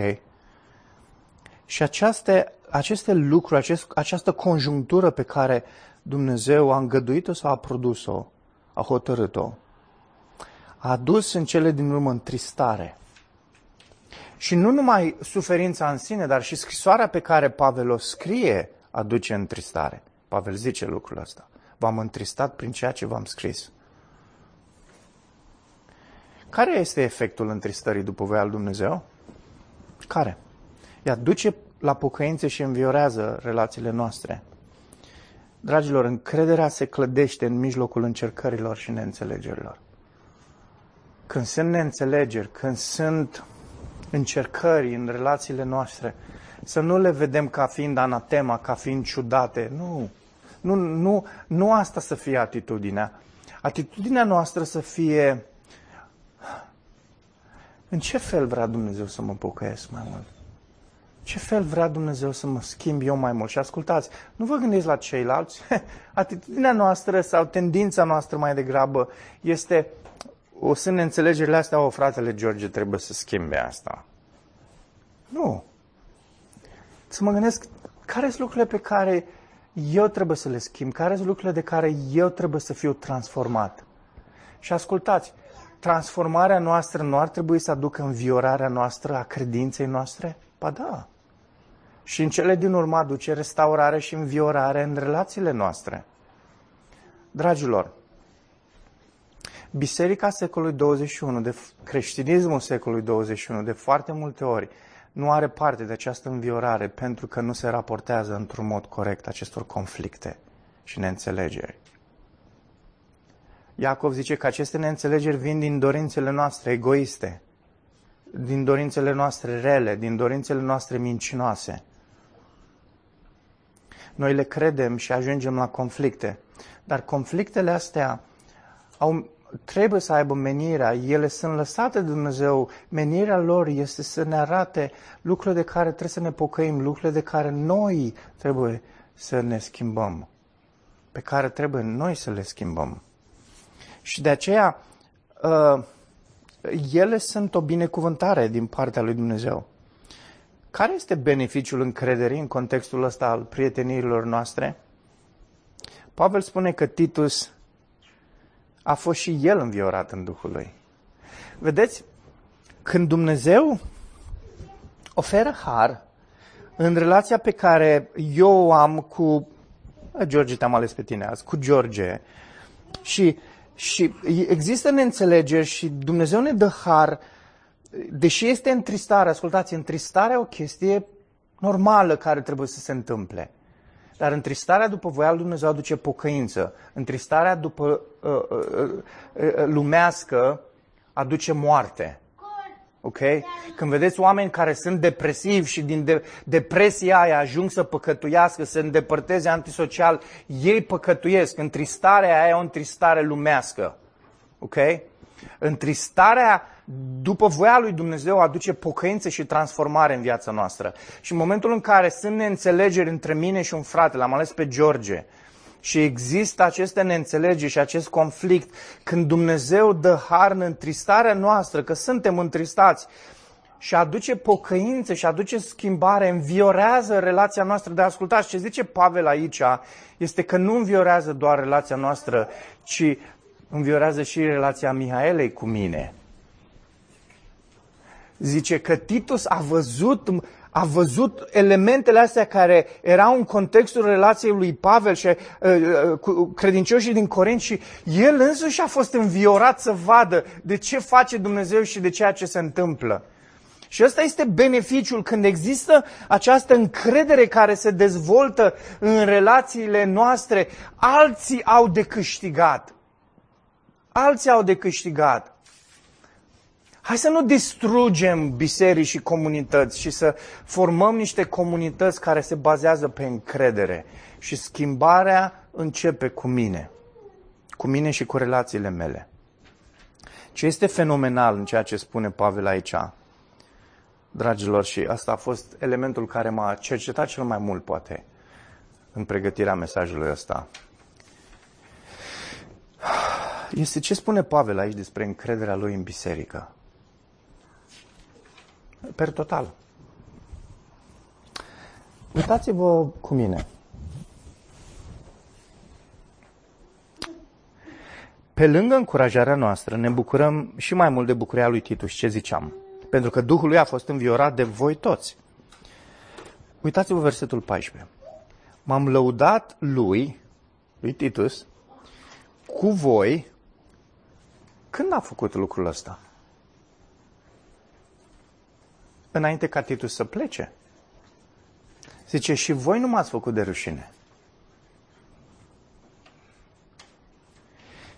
Și aceste, aceste lucruri, acest, această conjunctură pe care Dumnezeu a îngăduit-o sau a produs-o, a hotărât-o, a adus în cele din urmă întristare. Și nu numai suferința în sine, dar și scrisoarea pe care Pavel o scrie aduce întristare. Pavel zice lucrul ăsta. V-am întristat prin ceea ce v-am scris. Care este efectul întristării după voia lui Dumnezeu? Care? Ea duce la pocăință și înviorează relațiile noastre. Dragilor, încrederea se clădește în mijlocul încercărilor și neînțelegerilor. Când sunt neînțelegeri, când sunt încercări în relațiile noastre, să nu le vedem ca fiind anatema, ca fiind ciudate. Nu. Nu, nu, nu asta să fie atitudinea. Atitudinea noastră să fie în ce fel vrea Dumnezeu să mă pocăiesc mai mult? Ce fel vrea Dumnezeu să mă schimb eu mai mult? Și ascultați, nu vă gândiți la ceilalți. Atitudinea noastră sau tendința noastră mai degrabă este o să ne înțelegerile astea, o fratele George trebuie să schimbe asta. Nu. Să mă gândesc care sunt lucrurile pe care eu trebuie să le schimb, care sunt lucrurile de care eu trebuie să fiu transformat. Și ascultați, transformarea noastră nu ar trebui să aducă înviorarea noastră a credinței noastre? Ba da. Și în cele din urmă aduce restaurare și înviorare în relațiile noastre. Dragilor, Biserica secolului 21, de creștinismul secolului 21, de foarte multe ori, nu are parte de această înviorare pentru că nu se raportează într-un mod corect acestor conflicte și neînțelegeri. Iacov zice că aceste neînțelegeri vin din dorințele noastre egoiste, din dorințele noastre rele, din dorințele noastre mincinoase. Noi le credem și ajungem la conflicte, dar conflictele astea au, trebuie să aibă menirea, ele sunt lăsate de Dumnezeu, menirea lor este să ne arate lucrurile de care trebuie să ne pocăim, lucrurile de care noi trebuie să ne schimbăm, pe care trebuie noi să le schimbăm. Și de aceea uh, ele sunt o binecuvântare din partea lui Dumnezeu. Care este beneficiul încrederii în contextul ăsta al prieteniilor noastre? Pavel spune că Titus a fost și el înviorat în Duhul lui. Vedeți, când Dumnezeu oferă har în relația pe care eu o am cu George, te-am ales pe tine azi, cu George, și, și există neînțelegeri și Dumnezeu ne dă har, deși este întristare, ascultați, întristarea e o chestie normală care trebuie să se întâmple. Dar întristarea după voia lui Dumnezeu aduce pocăință. Întristarea după uh, uh, uh, uh, lumească aduce moarte. Ok? Când vedeți oameni care sunt depresivi și din de- depresia aia ajung să păcătuiască, să îndepărteze antisocial, ei păcătuiesc. Întristarea aia e o întristare lumească. Ok? Întristarea după voia lui Dumnezeu aduce pocăință și transformare în viața noastră. Și în momentul în care sunt neînțelegeri între mine și un frate, l-am ales pe George, și există aceste neînțelegeri și acest conflict, când Dumnezeu dă har în întristarea noastră, că suntem întristați, și aduce pocăință și aduce schimbare, înviorează relația noastră. De ascultați ce zice Pavel aici, este că nu înviorează doar relația noastră, ci înviorează și relația Mihaelei cu mine. Zice că Titus a văzut, a văzut elementele astea care erau în contextul relației lui Pavel și uh, uh, cu credincioșii din Corint și el însuși a fost înviorat să vadă de ce face Dumnezeu și de ceea ce se întâmplă. Și ăsta este beneficiul când există această încredere care se dezvoltă în relațiile noastre. Alții au de câștigat. Alții au de câștigat. Hai să nu distrugem biserici și comunități și să formăm niște comunități care se bazează pe încredere. Și schimbarea începe cu mine. Cu mine și cu relațiile mele. Ce este fenomenal în ceea ce spune Pavel aici, dragilor, și asta a fost elementul care m-a cercetat cel mai mult, poate, în pregătirea mesajului ăsta. Este ce spune Pavel aici despre încrederea lui în biserică per total. Uitați-vă cu mine. Pe lângă încurajarea noastră, ne bucurăm și mai mult de bucuria lui Titus, ce ziceam. Pentru că Duhul lui a fost înviorat de voi toți. Uitați-vă versetul 14. M-am lăudat lui, lui Titus, cu voi. Când a făcut lucrul ăsta? Înainte ca Titus să plece. Zice, și voi nu m-ați făcut de rușine.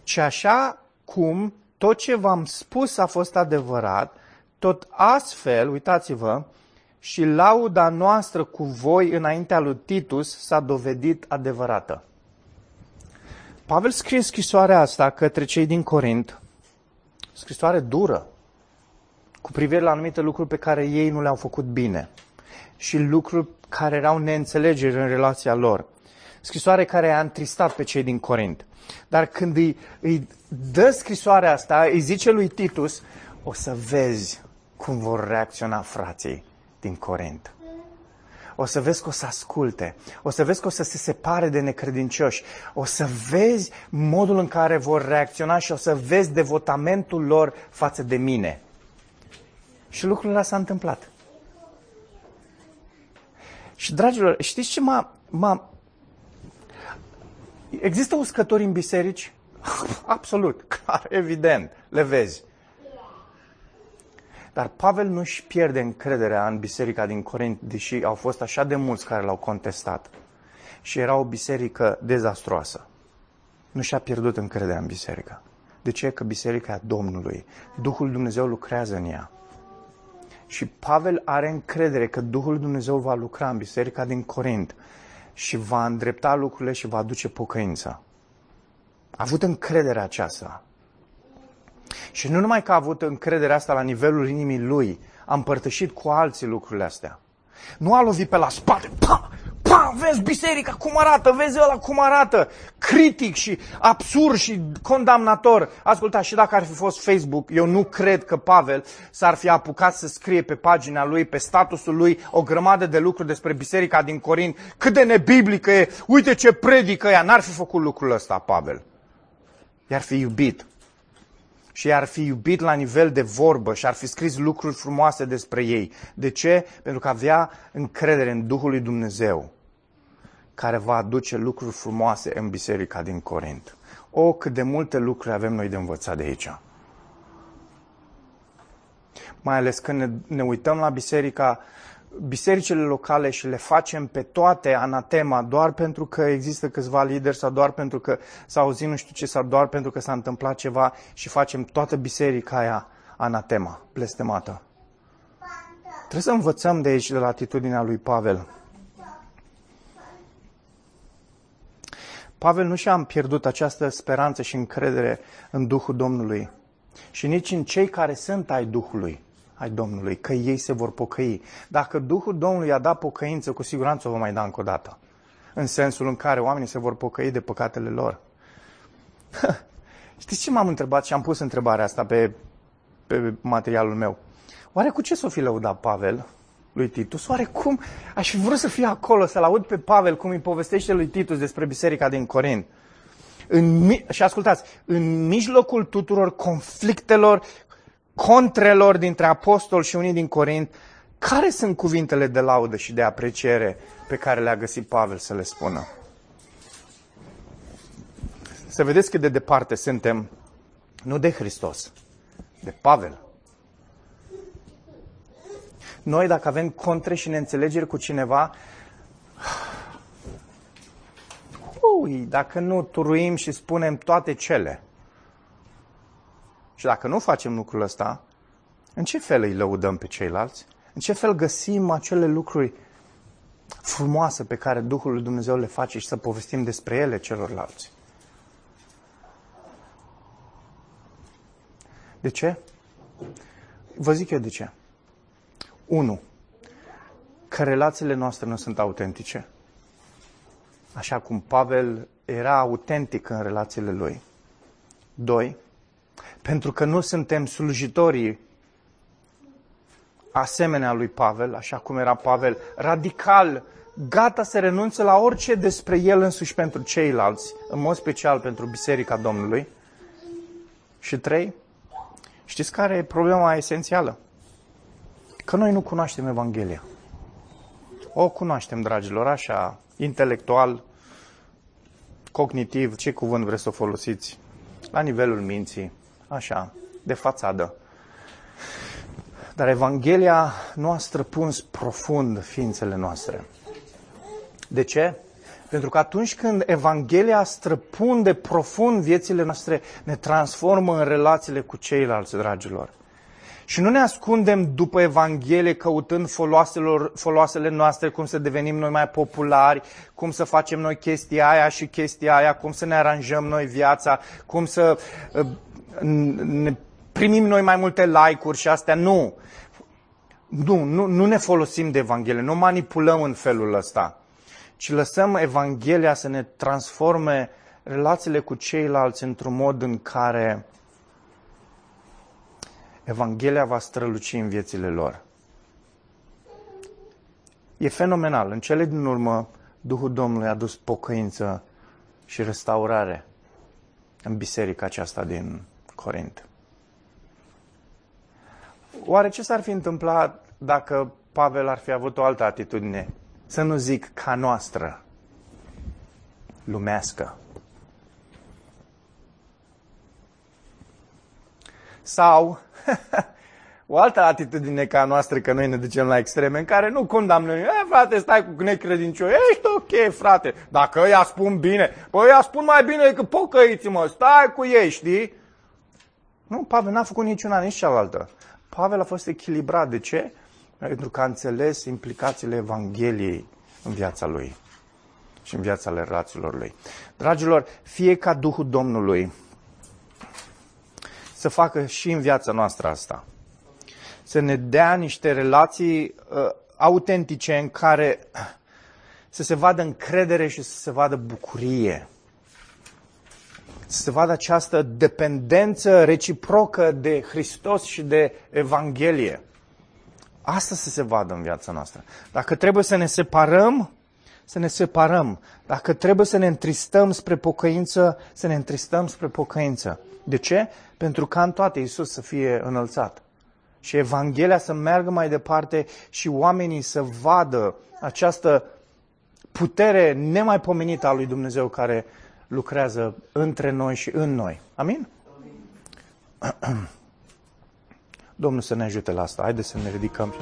Și așa cum tot ce v-am spus a fost adevărat, tot astfel, uitați-vă, și lauda noastră cu voi înaintea lui Titus s-a dovedit adevărată. Pavel scrie scrisoarea asta către cei din Corint, scrisoare dură, cu privire la anumite lucruri pe care ei nu le-au făcut bine și lucruri care erau neînțelegeri în relația lor. Scrisoare care a întristat pe cei din Corint. Dar când îi, îi dă scrisoarea asta, îi zice lui Titus, o să vezi cum vor reacționa frații din Corint. O să vezi că o să asculte, o să vezi că o să se separe de necredincioși, o să vezi modul în care vor reacționa și o să vezi devotamentul lor față de mine. Și lucrul ăla s-a întâmplat. Și, dragilor, știți ce m-a... m-a... Există uscători în biserici? Absolut, clar, evident, le vezi. Dar Pavel nu-și pierde încrederea în biserica din Corint, deși au fost așa de mulți care l-au contestat. Și era o biserică dezastroasă. Nu și-a pierdut încrederea în biserică. De ce? Că biserica e a Domnului. Duhul Dumnezeu lucrează în ea. Și Pavel are încredere că Duhul Dumnezeu va lucra în biserica din Corint și va îndrepta lucrurile și va aduce pocăință. A avut încrederea aceasta. Și nu numai că a avut încrederea asta la nivelul inimii lui, a împărtășit cu alții lucrurile astea. Nu a lovit pe la spate, pa, pa, vezi biserica cum arată, vezi ăla cum arată, critic și absurd și condamnator. Ascultați, și dacă ar fi fost Facebook, eu nu cred că Pavel s-ar fi apucat să scrie pe pagina lui, pe statusul lui, o grămadă de lucruri despre biserica din Corint, cât de nebiblică e, uite ce predică ea, n-ar fi făcut lucrul ăsta, Pavel. I-ar fi iubit și ar fi iubit la nivel de vorbă și ar fi scris lucruri frumoase despre ei. De ce? Pentru că avea încredere în Duhul lui Dumnezeu care va aduce lucruri frumoase în biserica din Corint. O, cât de multe lucruri avem noi de învățat de aici. Mai ales când ne, ne uităm la biserica bisericile locale și le facem pe toate anatema doar pentru că există câțiva lideri sau doar pentru că s-a auzit nu știu ce sau doar pentru că s-a întâmplat ceva și facem toată biserica aia anatema, blestemată. Trebuie să învățăm de aici, de la atitudinea lui Pavel. Pavel nu și-a pierdut această speranță și încredere în Duhul Domnului și nici în cei care sunt ai Duhului ai Domnului, că ei se vor pocăi. Dacă Duhul Domnului a dat pocăință, cu siguranță o va mai da încă o dată. În sensul în care oamenii se vor pocăi de păcatele lor. Știți ce m-am întrebat și am pus întrebarea asta pe, pe materialul meu? Oare cu ce s-o fi lăudat Pavel lui Titus? Oare cum? Aș fi vrut să fie acolo, să-l aud pe Pavel cum îi povestește lui Titus despre biserica din Corint. În, și ascultați, în mijlocul tuturor conflictelor contrelor dintre apostol și unii din Corint, care sunt cuvintele de laudă și de apreciere pe care le-a găsit Pavel să le spună? Să vedeți cât de departe suntem, nu de Hristos, de Pavel. Noi, dacă avem contre și neînțelegeri cu cineva, ui, dacă nu turuim și spunem toate cele, și dacă nu facem lucrul ăsta, în ce fel îi lăudăm pe ceilalți? În ce fel găsim acele lucruri frumoase pe care Duhul lui Dumnezeu le face și să povestim despre ele celorlalți? De ce? Vă zic eu de ce. 1. Că relațiile noastre nu sunt autentice. Așa cum Pavel era autentic în relațiile lui. 2 pentru că nu suntem slujitorii asemenea lui Pavel, așa cum era Pavel, radical, gata să renunțe la orice despre el însuși pentru ceilalți, în mod special pentru Biserica Domnului. Și trei, știți care e problema esențială? Că noi nu cunoaștem Evanghelia. O cunoaștem, dragilor, așa, intelectual, cognitiv, ce cuvânt vreți să o folosiți, la nivelul minții așa, de fațadă. Dar Evanghelia nu a străpuns profund ființele noastre. De ce? Pentru că atunci când Evanghelia străpunde profund viețile noastre, ne transformă în relațiile cu ceilalți, dragilor. Și nu ne ascundem după Evanghelie căutând foloasele noastre, cum să devenim noi mai populari, cum să facem noi chestia aia și chestia aia, cum să ne aranjăm noi viața, cum să ne primim noi mai multe like-uri și astea. Nu. Nu, nu, nu ne folosim de Evanghelie, nu manipulăm în felul ăsta, ci lăsăm Evanghelia să ne transforme relațiile cu ceilalți într-un mod în care Evanghelia va străluci în viețile lor. E fenomenal. În cele din urmă, Duhul Domnului a dus pocăință și restaurare în biserica aceasta din Corint. Oare ce s-ar fi întâmplat dacă Pavel ar fi avut o altă atitudine? Să nu zic ca noastră, lumească. Sau o altă atitudine ca noastră, că noi ne ducem la extreme, în care nu condamnăm. E, frate, stai cu necredincioși, ești ok, frate. Dacă ăia spun bine, păi ăia spun mai bine decât pocăiți mă, stai cu ei, știi? Nu, Pavel n-a făcut niciuna, nici cealaltă. Pavel a fost echilibrat. De ce? Pentru că a înțeles implicațiile Evangheliei în viața lui și în viața relațiilor lui. Dragilor, fie ca Duhul Domnului să facă și în viața noastră asta. Să ne dea niște relații uh, autentice în care să se vadă încredere și să se vadă bucurie. Să se vadă această dependență reciprocă de Hristos și de Evanghelie. Asta să se vadă în viața noastră. Dacă trebuie să ne separăm, să ne separăm. Dacă trebuie să ne întristăm spre pocăință, să ne întristăm spre pocăință. De ce? Pentru ca în toate Isus să fie înălțat. Și Evanghelia să meargă mai departe și oamenii să vadă această putere nemaipomenită a lui Dumnezeu care lucrează între noi și în noi. Amin? Amin. Domnul să ne ajute la asta. Haideți să ne ridicăm.